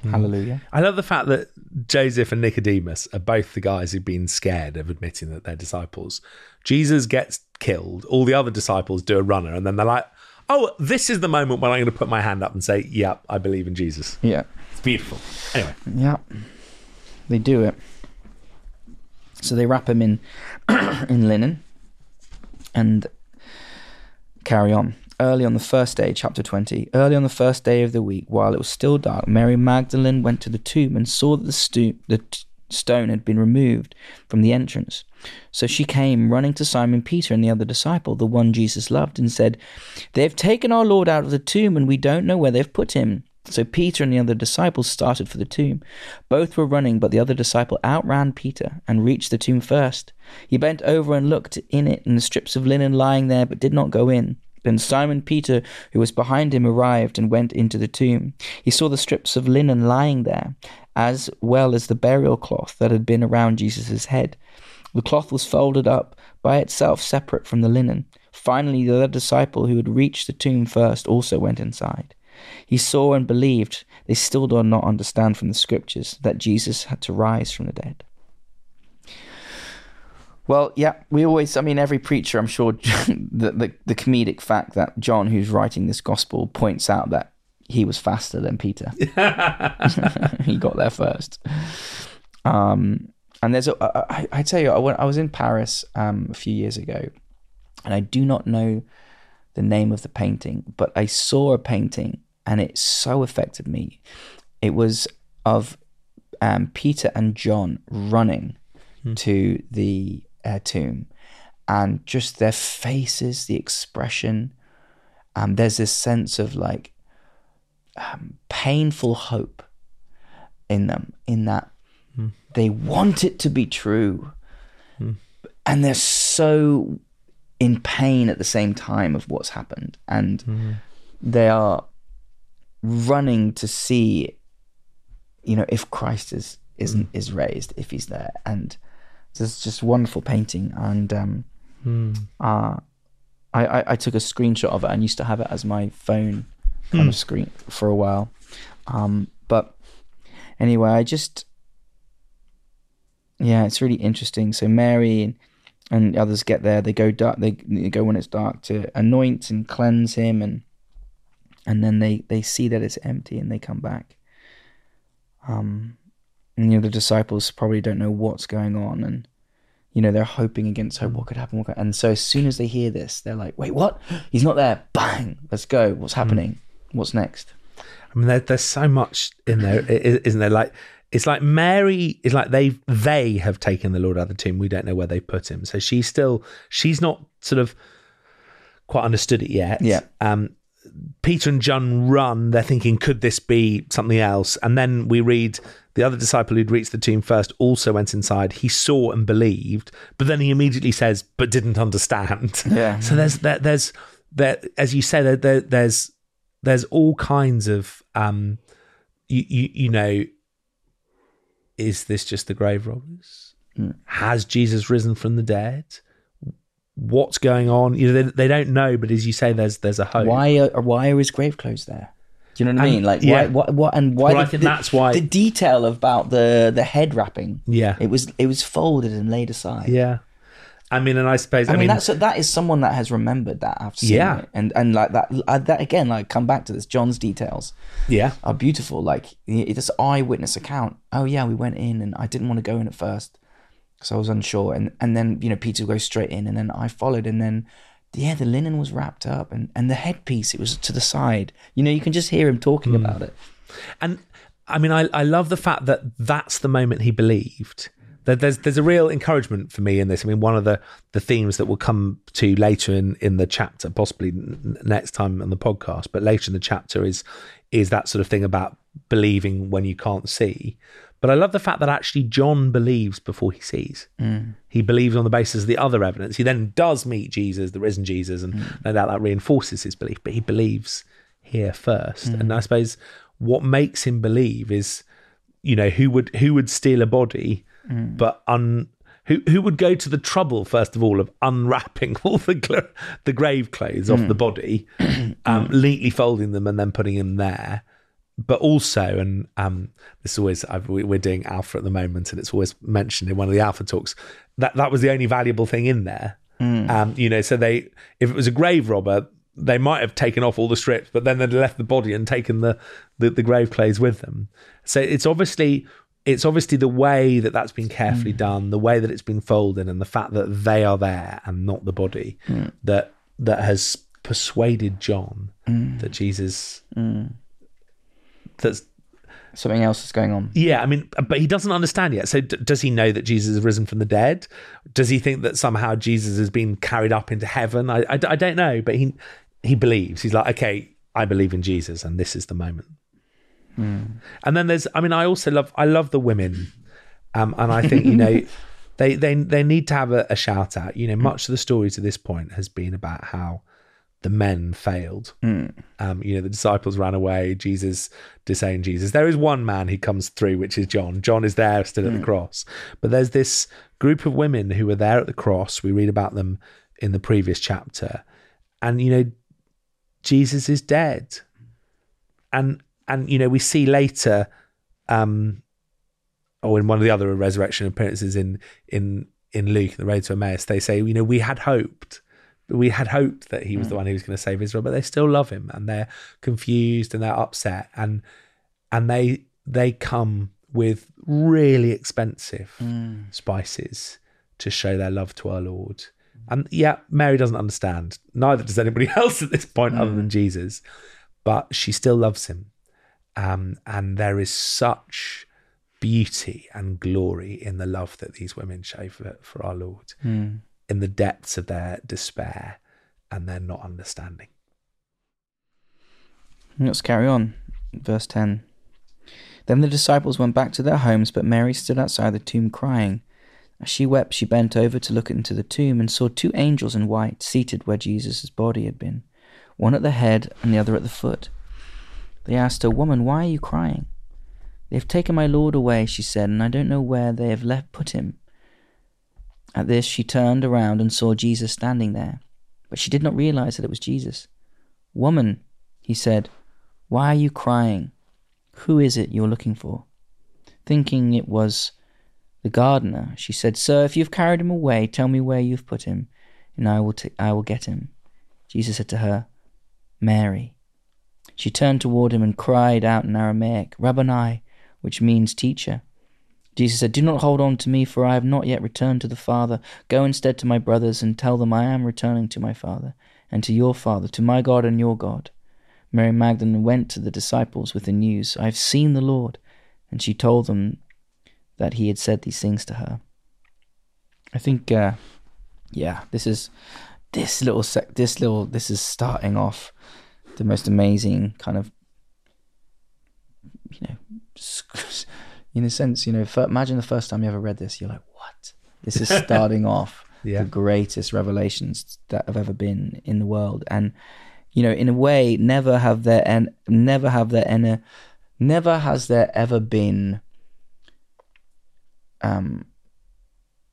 Mm-hmm. Hallelujah. I love the fact that Joseph and Nicodemus are both the guys who've been scared of admitting that they're disciples. Jesus gets killed, all the other disciples do a runner, and then they're like, oh, this is the moment when I'm going to put my hand up and say, yep, I believe in Jesus. Yeah. It's beautiful. Anyway, Yeah. They do it. So they wrap him in in linen and carry on. Early on the first day, chapter 20, early on the first day of the week, while it was still dark, Mary Magdalene went to the tomb and saw that the, the t- stone had been removed from the entrance. So she came running to Simon Peter and the other disciple, the one Jesus loved, and said, They have taken our Lord out of the tomb, and we don't know where they've put him. So Peter and the other disciples started for the tomb. Both were running, but the other disciple outran Peter and reached the tomb first. He bent over and looked in it, and the strips of linen lying there, but did not go in. Then Simon Peter, who was behind him, arrived and went into the tomb. He saw the strips of linen lying there, as well as the burial cloth that had been around Jesus' head. The cloth was folded up by itself, separate from the linen. Finally, the other disciple who had reached the tomb first also went inside. He saw and believed. They still do not understand from the scriptures that Jesus had to rise from the dead. Well, yeah, we always, I mean, every preacher, I'm sure, the, the, the comedic fact that John, who's writing this gospel, points out that he was faster than Peter. he got there first. Um, and there's a, I, I tell you, I, went, I was in Paris um, a few years ago, and I do not know the name of the painting, but I saw a painting and it so affected me. It was of um, Peter and John running to the uh, tomb, and just their faces, the expression. Um, there's this sense of like um, painful hope in them, in that they want it to be true, and they're so in pain at the same time of what's happened, and they are running to see, you know, if Christ is isn't is raised, if he's there, and there's just wonderful painting, and um, uh, I, I I took a screenshot of it and used to have it as my phone kind of screen for a while. Um, but anyway, I just yeah, it's really interesting. So Mary and, and others get there. They go dark. They, they go when it's dark to anoint and cleanse him, and and then they they see that it's empty and they come back. Um, and you know the disciples probably don't know what's going on, and you know they're hoping against hope. What could happen? What could, and so as soon as they hear this, they're like, "Wait, what? He's not there! Bang! Let's go! What's happening? What's next?" I mean, there, there's so much in there, isn't there? Like, it's like Mary is like they they have taken the Lord out of the tomb. We don't know where they put him, so she's still she's not sort of quite understood it yet. Yeah. Um, Peter and John run. They're thinking, could this be something else? And then we read the other disciple who'd reached the tomb first also went inside. He saw and believed, but then he immediately says, but didn't understand. Yeah. So there's there, there's there as you say there, there there's there's all kinds of um you you, you know is this just the grave robbers? Has Jesus risen from the dead? What's going on? You know, they, they don't know, but as you say, there's there's a hope. Why are why are his grave clothes there? Do you know what I mean? Like yeah. why what what and why Well, I think the- that's why- the detail about the the head wrapping. Yeah. It was it was folded and laid aside. Yeah, I mean, and I suppose I, I, mean, that's that is someone that has remembered that after seeing Yeah. it. and and like that uh, that again like come back to this John's details yeah, are beautiful like this eyewitness account oh yeah we went in and I didn't want to go in at first because I was unsure and and then you know Peter goes straight in and then I followed and then yeah the linen was wrapped up and and the headpiece it was to the side you know you can just hear him talking Hmm. about it and I mean, I I love the fact that that's the moment he believed. That there's there's a real encouragement for me in this. I mean, one of the the themes that we'll come to later in in the chapter, possibly n- next time on the podcast, but later in the chapter is is that sort of thing about believing when you can't see. But I love the fact that actually John believes before he sees. Mm. He believes on the basis of the other evidence. He then does meet Jesus, the risen Jesus, and mm. no doubt that reinforces his belief. But he believes here first, and mm. I suppose what makes him believe is, you know, who would who would steal a body, but un who who would go to the trouble first of all of unwrapping all the gl- the grave clothes off the body, um, neatly folding them and then putting them there but also, and um, this is always I've, we- we're doing Alpha at the moment, and it's always mentioned in one of the Alpha talks that that was the only valuable thing in there. Mm. Um, you know, so they if it was a grave robber, they might have taken off all the strips, but then they'd left the body and taken the the, the grave clothes with them. So it's obviously it's obviously the way that that's been carefully mm. done, the way that it's been folded, and the fact that they are there and not the body mm. that that has persuaded John that Jesus that's something else is going on yeah, I mean, but he doesn't understand yet. So, d- does he know that Jesus has risen from the dead? Does he think that somehow Jesus has been carried up into heaven? I, I, I don't know, but he he believes. He's like, okay, I believe in Jesus, and this is the moment. And then there's, I mean, I also love, I love the women, um, and I think you know, they they they need to have a, a shout out. You know, much of the story to this point has been about how the men failed. Um, you know, the disciples ran away. Jesus disowned Jesus. There is one man who comes through, which is John. John is there still at the cross. But there's this group of women who were there at the cross. We read about them in the previous chapter. And, you know, Jesus is dead. And, and you know, we see later, um, or in one of the other resurrection appearances in, in, in Luke, the road to Emmaus, they say, you know, we had hoped we had hoped that he was the hmm. one who was going to save Israel, but they still love him and they're confused and they're upset and and they they come with really expensive hmm. spices to show their love to our Lord. And yeah, Mary doesn't understand. Neither does anybody else at this point other than hmm. Jesus. But she still loves him. Um, and there is such beauty and glory in the love that these women show for, for our Lord in the depths of their despair and their not understanding. Let's carry on. Verse 10. Then the disciples went back to their homes, but Mary stood outside the tomb crying. As she wept, she bent over to look into the tomb and saw two angels in white seated where Jesus' body had been, one at the head and the other at the foot. They asked her, Woman, why are you crying? They have taken my Lord away, she said, and I don't know where they have left put him. At this, she turned around and saw Jesus standing there, but she did not realize that it was Jesus. Woman, he said, why are you crying? Who is it you're looking for? Thinking it was the gardener, she said, Sir, if you've carried him away, tell me where you've put him, and I will, t- I will get him. Jesus said to her, Mary. She turned toward him and cried out in Aramaic, Rabboni, which means teacher. Jesus said, Do not hold on to me, for I have not yet returned to the Father. Go instead to my brothers and tell them I am returning to my Father, and to your Father, to my God and your God. Mary Magdalene went to the disciples with the news, I have seen the Lord. And she told them that he had said these things to her. I think, uh, yeah, this is this little sec, this little, this is starting off the most amazing kind of, you know, in a sense, you know, for, imagine the first time you ever read this, you're like, what? This is starting off Yeah. the greatest revelations that have ever been in the world, and you know, in a way, never have there and never have there any, never has there ever been, um,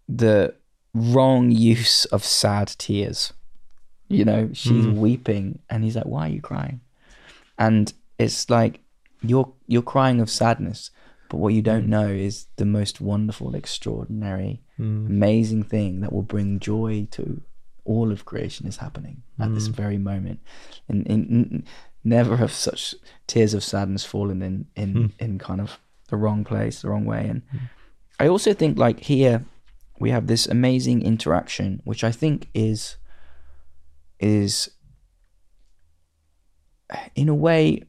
the wrong use of sad tears. You know, she's weeping, and he's like, "Why are you crying?" And it's like you're you're crying of sadness, but what you don't know is the most wonderful, extraordinary, mm. amazing thing that will bring joy to all of creation is happening at this mm. very moment. And, and, and never have such tears of sadness fallen in in hmm. in kind of the wrong place, the wrong way. And hmm. I also think like here we have this amazing interaction, which I think is is in a way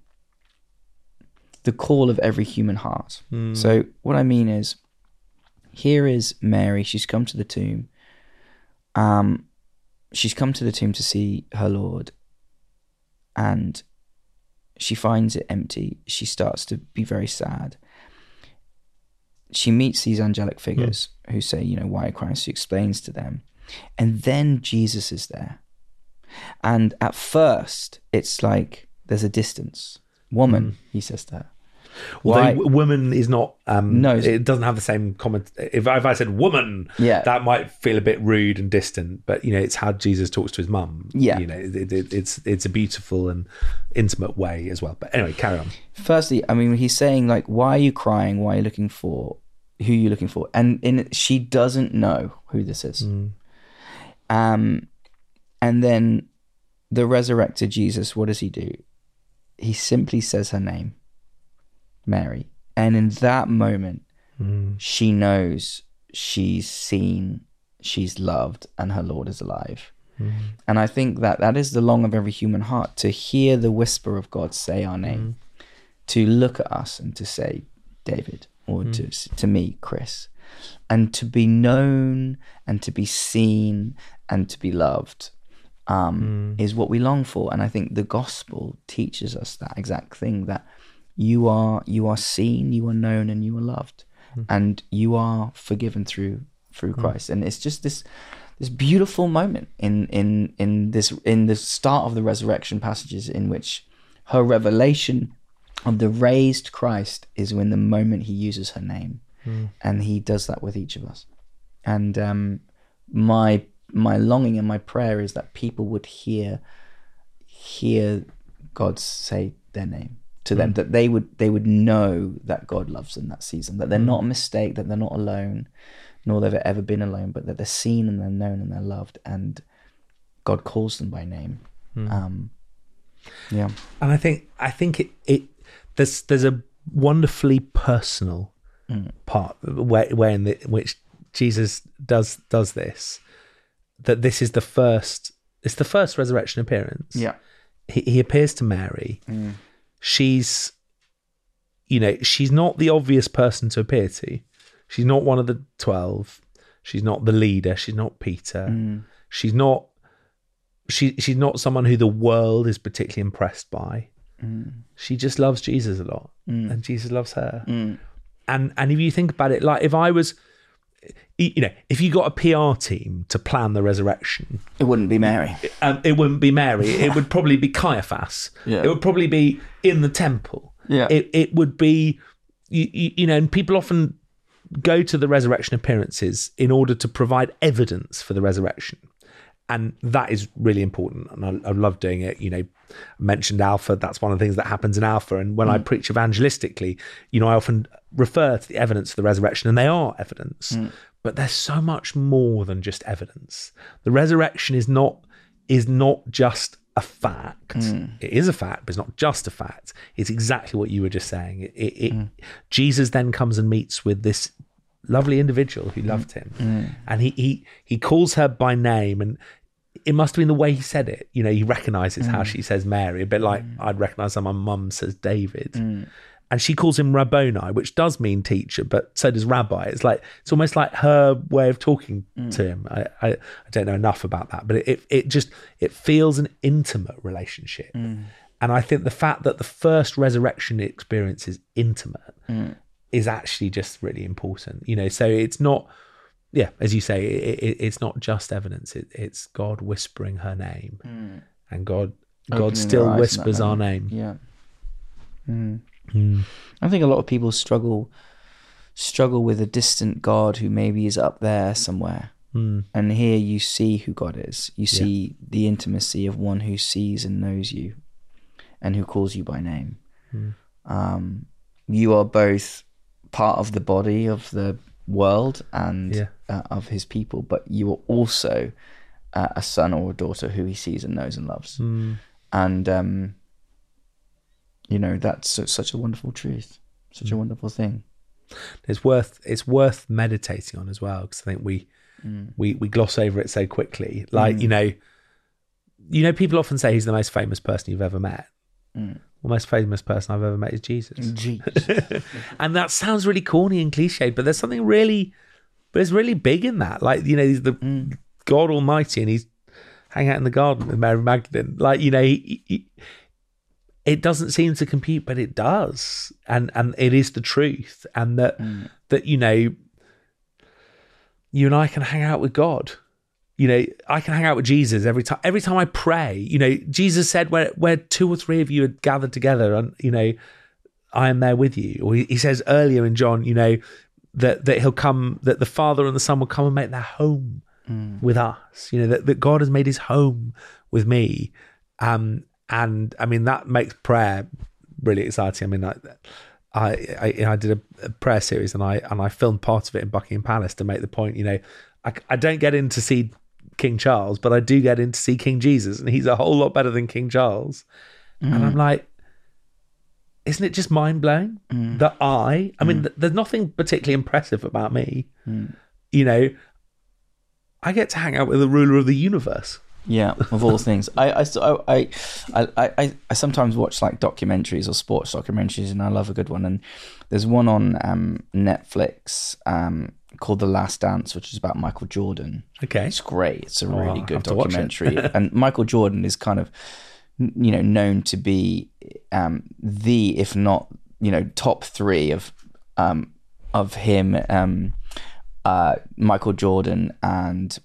the call of every human heart. Hmm. So what I mean is here is Mary, she's come to the tomb. Um she's come to the tomb to see her Lord and she finds it empty. She starts to be very sad. She meets these angelic hmm. figures who say, you know, why Christ? She explains to them. And then Jesus is there. And at first, it's like there's a distance. Woman, hmm. he says to her. Although woman is not. Um, No. it doesn't have the same comment. If, if I said woman, Yeah. that might feel a bit rude and distant. But you know, it's how Jesus talks to his mum. Yeah. you know, it, it, it's it's a beautiful and intimate way as well. But anyway, carry on. firstly, I mean, he's saying like, "Why are you crying? Why are you looking for who are you looking for?" And in she doesn't know who this is. Um, and then the resurrected Jesus, what does he do? He simply says her name, Mary, and in that moment, hmm. she knows she's seen, she's loved, and her Lord is alive. Hmm. And I think that that is the long of every human heart to hear the whisper of God say our name, hmm. to look at us and to say, David, or to, to me, Chris, and to be known and to be seen and to be loved um, is what we long for. And I think the gospel teaches us that exact thing that you are you are seen, you are known, and you are loved, mm-hmm. and you are forgiven through through mm. Christ. And it's just this this beautiful moment in in in this in the start of the resurrection passages in which her revelation of the raised Christ is when the moment he uses her name, mm. and he does that with each of us. And um, my my longing and my prayer is that people would hear hear God say their name to them, mm. that they would they would know that God loves them, that them, that they're mm. not a mistake, that they're not alone, nor they've ever been alone, but that they're seen and they're known and they're loved, and God calls them by name. Mm. Um, yeah, And I think I think it, it there's there's a wonderfully personal part where where in the, which Jesus does does this. That this is the first it's the first resurrection appearance. yeah, he, he appears to Mary. She's, you know, she's not the obvious person to appear to. She's not one of the 12. She's not the leader. She's not Peter. Mm. She's not, she, she's not someone who the world is particularly impressed by. Mm. She just loves Jesus a lot mm. and Jesus loves her. And, and if you think about it, like if I was, you know, if you got a PR team to plan the resurrection, it wouldn't be Mary. um, it wouldn't be Mary. It would probably be Caiaphas. Yeah. It would probably be in the temple. Yeah. It it would be, you, you, you know, and people often go to the resurrection appearances in order to provide evidence for the resurrection. And that is really important. And I, I love doing it. You know I mentioned alpha. That's one of the things that happens in alpha. And when i mm. preach evangelistically you know i often refer to the evidence of the resurrection and they are evidence. Mm. But there's so much more than just evidence. The resurrection is not is not just a fact. Mm. It is a fact but it's not just a fact. It's exactly what you were just saying. It, it, it jesus then comes and meets with this lovely individual who loved mm. him. Mm. And he, he he calls her by name and it must have been the way he said it. You know he recognizes how mm. she says mary a bit like i'd recognize how my mum says david. And she calls him rabboni which does mean teacher but so does rabbi. It's like it's almost like her way of talking to him. I, I i don't know enough about that but it it, it just it feels an intimate relationship. And i think the fact that the first resurrection experience is intimate is actually just really important you know so it's not yeah as you say it, it, it's not just evidence it, it's god whispering her name and god god still their eyes in that whispers our name Yeah. Mm. I think a lot of people struggle struggle with a distant God who maybe is up there somewhere. Mm. And here you see who God is. You see the intimacy of one who sees and knows you and who calls you by name. Um, you are both part of the body of the world and Yeah. uh, of his people, but you are also uh, a son or a daughter who he sees and knows and loves. Mm. And, um, you know, that's such a wonderful truth, such a wonderful thing. it's worth it's worth meditating on as well because I think we we we gloss over it so quickly. Like you know, you know, people often say he's the most famous person you've ever met. Most famous person I've ever met is Jesus, Jeez. and that sounds really corny and cliched, but there's something really, but it's really big in that. Like you know, he's the mm. God Almighty, and he's hanging out in the garden with Mary Magdalene. Like you know, he, he, it doesn't seem to compute, but it does, and and it is the truth, and that mm. that you know, you and I can hang out with God. You know, I can hang out with Jesus every time. Every time I pray, you know, Jesus said, "Where where two or three of you are gathered together, and you know, I am there with you." Or he, he says earlier in John, you know, that that he'll come, that the Father and the Son will come and make their home with us. You know, that, that God has made his home with me. Um, and I mean, that makes prayer really exciting. I mean, I, I, I, I did a, a prayer series and I, and I filmed part of it in Buckingham Palace to make the point, you know, I, I don't get in to see King Charles, but I do get in to see King Jesus, and he's a whole lot better than King Charles. And I'm like, isn't it just mind blowing that I, I mean, th- there's nothing particularly impressive about me. You know, I get to hang out with the ruler of the universe. Yeah, of all things, I I, I I I I I sometimes watch like documentaries or sports documentaries, and I love a good one. And there's one on um, Netflix um, called The Last Dance, which is about Michael Jordan. Okay. It's great. It's a Oh, really good have to watch it. documentary. and Michael Jordan is kind of, you know, known to be um, the, if not, you know, top three of um, of him, um, uh, Michael Jordan, and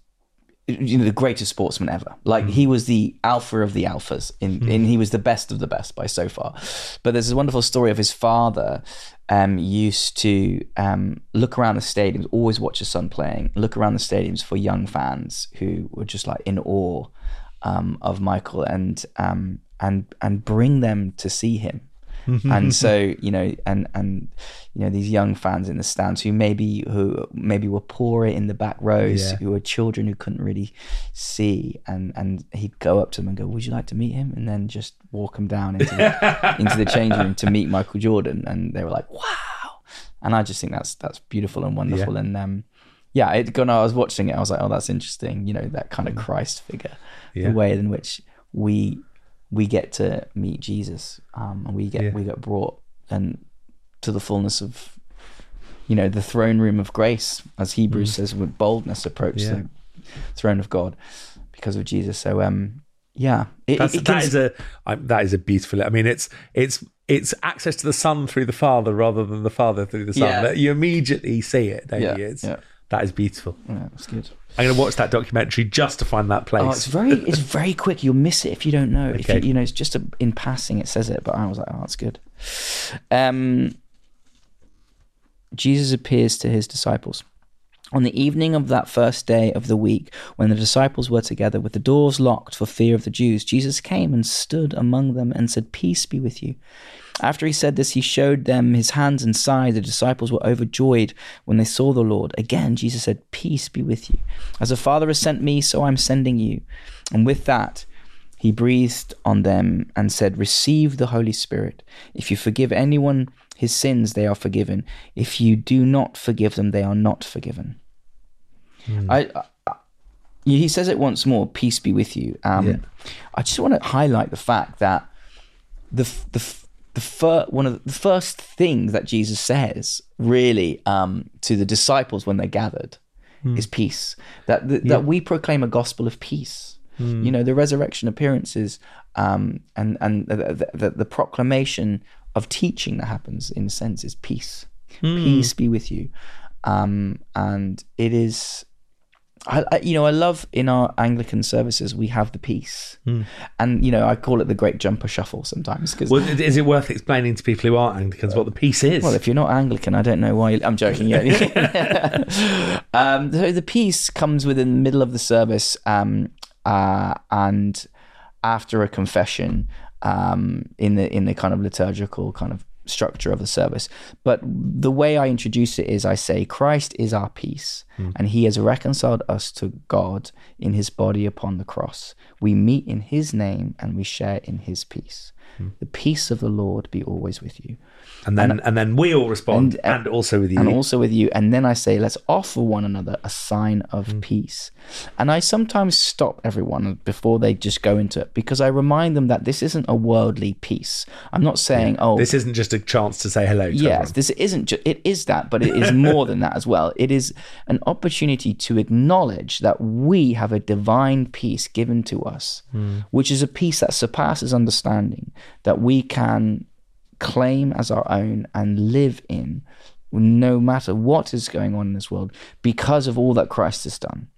you know the greatest sportsman ever. Like he was the alpha of the alphas, in, and he was the best of the best by so far. But there's a wonderful story of his father. Um, used to um, look around the stadiums, always watch his son playing. Look around the stadiums for young fans who were just like in awe um, of Michael, and um, and and bring them to see him. And so you know, and and you know these young fans in the stands who maybe who maybe were poorer in the back rows, Yeah. who were children who couldn't really see, and and he'd go up to them and go, "Would you like to meet him?" And then just walk them down into the, into the change room to meet Michael Jordan, and they were like, "Wow!" And I just think that's that's beautiful and wonderful, and um, yeah, it, when I was watching it, I was like, "Oh, that's interesting." You know, that kind of Christ figure, Yeah. the way in which we we get to meet Jesus, um, and we get Yeah. we get brought and to the fullness of you know the throne room of grace, as Hebrews says, with boldness approach Mm. Yeah. the throne of God because of Jesus. So um, yeah, it, That's, it that is a I, that is a beautiful. I mean, it's it's it's access to the Son through the Father rather than the Father through the Son. Yeah. You immediately see it, don't Yeah, you? It's, yeah. That is beautiful. yeah, it's good. I'm going to watch that documentary just to find that place. Oh, it's very it's very quick. You'll miss it if you don't know. If Okay. you, you know, it's just a, in passing it says it, but I was like, oh, that's good. Um, Jesus appears to his disciples On the evening of that first day of the week, when the disciples were together with the doors locked for fear of the Jews, Jesus came and stood among them and said, Peace be with you. After he said this, he showed them his hands and side. The disciples were overjoyed when they saw the Lord. Again, Jesus said, Peace be with you. As the Father has sent me, so I'm sending you. And with that, he breathed on them and said, Receive the Holy Spirit. If you forgive anyone his sins, they are forgiven. If you do not forgive them, they are not forgiven. I, I, he says it once more, peace be with you. Um, Yeah. I just want to highlight the fact that the the the fir- one of the first things that Jesus says really um, to the disciples when they're gathered is peace. That that that we proclaim a gospel of peace. You know, the resurrection appearances um, and and the, the, the proclamation of teaching that happens in a sense is peace. Peace be with you, um, and it is I, I, you know, I love in our Anglican services we have the peace, and you know, I call it the great jumper shuffle sometimes because. Well, is it worth explaining to people who aren't Anglicans what the peace is? Well, if you're not Anglican, I don't know why. You, I'm joking. Yeah. um, so the peace comes within the middle of the service, um, uh, and after a confession, um, in the in the kind of liturgical kind of structure of the service. But the way I introduce it is I say, Christ is our peace, hmm. and He has reconciled us to God in His body upon the cross. We meet in His name, and we share in His peace. Hmm. The peace of the Lord be always with you and then uh, and, then we all respond, and- uh, and, also with you. and also with you. And then I say, let's offer one another a sign of Mm. peace. And I sometimes stop everyone before they just go into it because I remind them that this isn't a worldly peace. I'm not saying, oh, this isn't just a chance to say hello. To yes, everyone. this isn't just, it is that, but it is more than that as well. It is an opportunity to acknowledge that we have a divine peace given to us, mm. which is a peace that surpasses understanding, that we can claim as our own and live in no matter what is going on in this world because of all that Christ has done.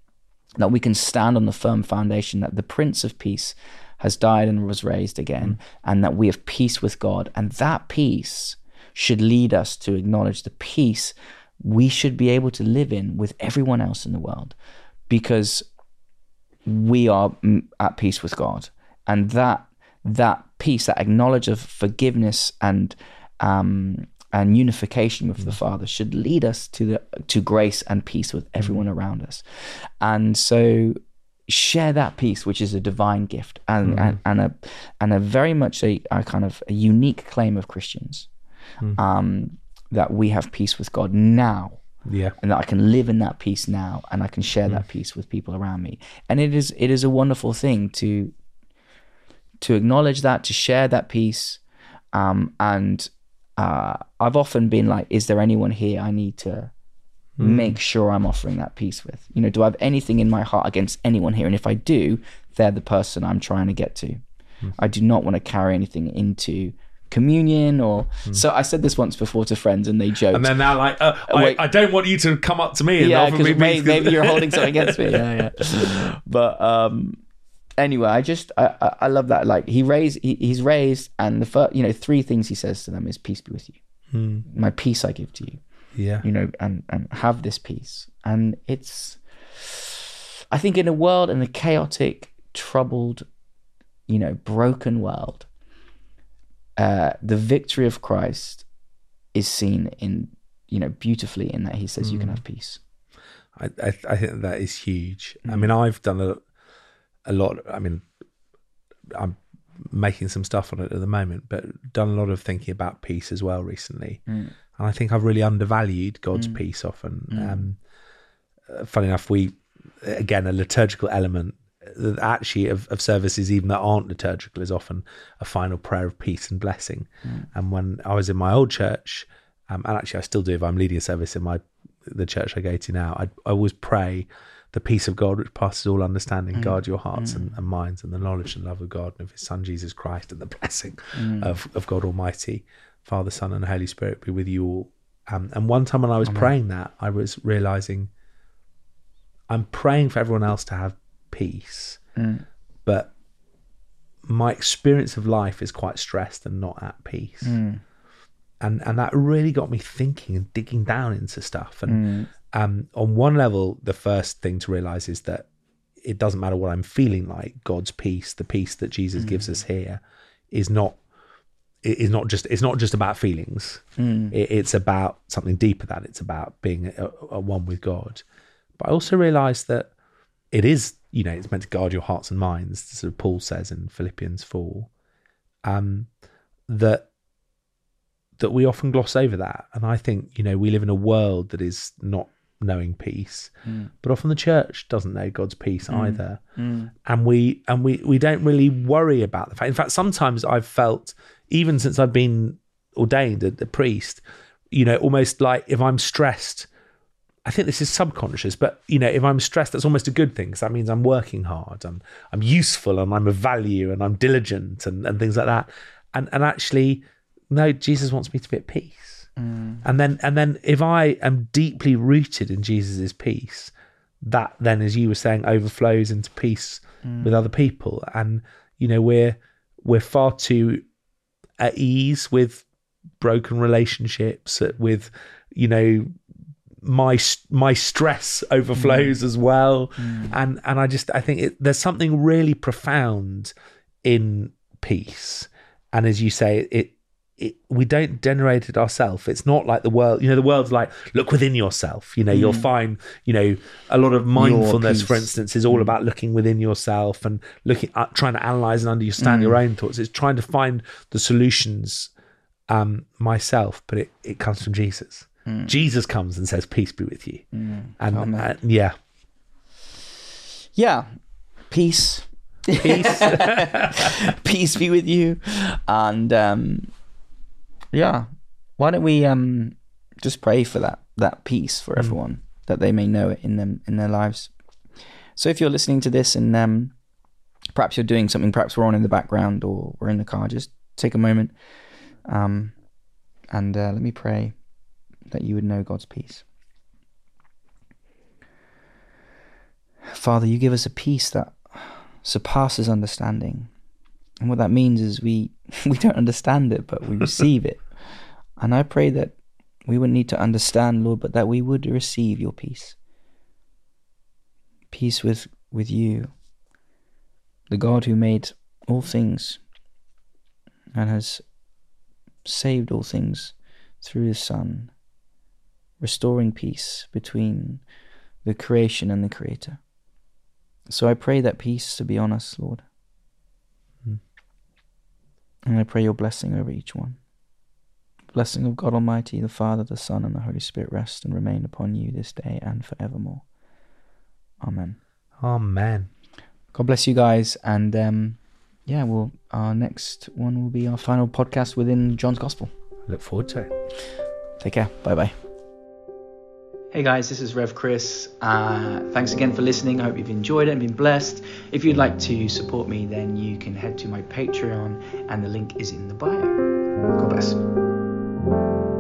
That we can stand on the firm foundation that the Prince of Peace has died and was raised again, and that we have peace with God. And that peace should lead us to acknowledge the peace we should be able to live in with everyone else in the world because we are mm, at peace with God. And that that peace, that acknowledge of forgiveness and um, and unification with the mm. Father should lead us to the to grace and peace with mm. everyone around us. And so share that peace, which is a divine gift and mm. and, and a and a very much a, a kind of a unique claim of Christians. Um, that we have peace with God now yeah. and that I can live in that peace now and I can share that peace with people around me. And it is it is a wonderful thing to to acknowledge that, to share that peace. Um, and uh, I've often been like, is there anyone here I need to make sure I'm offering that peace with? You know, do I have anything in my heart against anyone here? And if I do, they're the person I'm trying to get to. I do not want to carry anything into communion or so I said this once before to friends and they joked And then they're like, uh, I, Wait. I don't want you to come up to me and yeah, offer me peace maybe you're holding something against me. Yeah, yeah. But um, anyway, I just I, I, I love that. Like he raised, he, he's raised, and the first, you know, three things he says to them is peace be with you. Hmm. My peace I give to you. yeah. You know, and and have this peace. And it's, I think, in a world in a chaotic, troubled, you know, broken world, uh, the victory of Christ is seen in you know beautifully in that he says you Hmm. can have peace. I, I, I think that is huge. I mean, I've done a, a lot. I mean, I'm making some stuff on it at the moment, but done a lot of thinking about peace as well recently. And I think I've really undervalued God's peace often. Um, uh, funny enough, we again a liturgical element that actually of, of services even that aren't liturgical is often a final prayer of peace and blessing. And when I was in my old church, um, and actually I still do if I'm leading a service in my the church I go to now, I, I always pray the peace of God which passes all understanding, mm. guard your hearts and, mm. and minds and the knowledge and love of God and of His Son Jesus Christ and the blessing mm. of, of God Almighty, Father, Son, and Holy Spirit be with you all. Um, and one time when I was praying that, I was realizing I'm praying for everyone else to have peace, but my experience of life is quite stressed and not at peace. And and that really got me thinking and digging down into stuff. And um, on one level, the first thing to realize is that it doesn't matter what I'm feeling like. God's peace, the peace that Jesus gives us here, is not it is not just it's not just about feelings. It, it's about something deeper than that. It's about being a, a one with God. But I also realised that it is you know it's meant to guard your hearts and minds. As Paul says in Philippians four, um, that that we often gloss over that. And I think you know we live in a world that is not knowing peace, mm. but often the church doesn't know God's peace mm. either, mm. and we and we we don't really worry about the fact. In fact, sometimes I've felt even since I've been ordained a, a priest, you know, almost like if I'm stressed. I think this is subconscious, but you know, if I'm stressed, that's almost a good thing because that means I'm working hard, I'm I'm useful, and I'm of value, and I'm diligent, and, and things like that. And and actually, no, Jesus wants me to be at peace. Mm. And then and then if I am deeply rooted in Jesus' peace, that then, as you were saying, overflows into peace mm. with other people. And you know, we're we're far too at ease with broken relationships, uh, with you know my my stress overflows mm. as well, and and I just I think it, there's something really profound in peace, and as you say, it. It, we don't generate it ourselves. It's not like the world. You know, the world's like look within yourself. You know, you'll find. You know, a lot of mindfulness, for instance, is all about looking within yourself and looking at trying to analyze and understand your own thoughts. It's trying to find the solutions um, myself, but it, it comes from Jesus. Jesus comes and says, "Peace be with you," and Amen. uh, yeah, Yeah. Peace. peace. Peace be with you. And um yeah. Why don't we um just pray for that that peace for everyone that they may know it in them in their lives. So if you're listening to this and um perhaps you're doing something, perhaps we're on in the background or we're in the car, just take a moment um and uh, let me pray that you would know God's peace. Father, you give us a peace that surpasses understanding. And what that means is we we don't understand it, but we receive it. And I pray that we wouldn't need to understand, Lord, but that we would receive your peace. Peace with, with you, the God who made all things and has saved all things through his Son, restoring peace between the creation and the Creator. So I pray that peace to be on us, Lord. And I pray your blessing over each one. Blessing of God Almighty, the Father, the Son, and the Holy Spirit rest and remain upon you this day and forevermore. Amen. Amen. God bless you guys, and um, yeah, well, our next one will be our final podcast within John's Gospel. I Look forward to it. Take care. Bye bye. Hey guys, this is Rev Chris. Uh, thanks again for listening. I hope you've enjoyed it and been blessed. If you'd like to support me, then you can head to my Patreon, and the link is in the bio. God bless.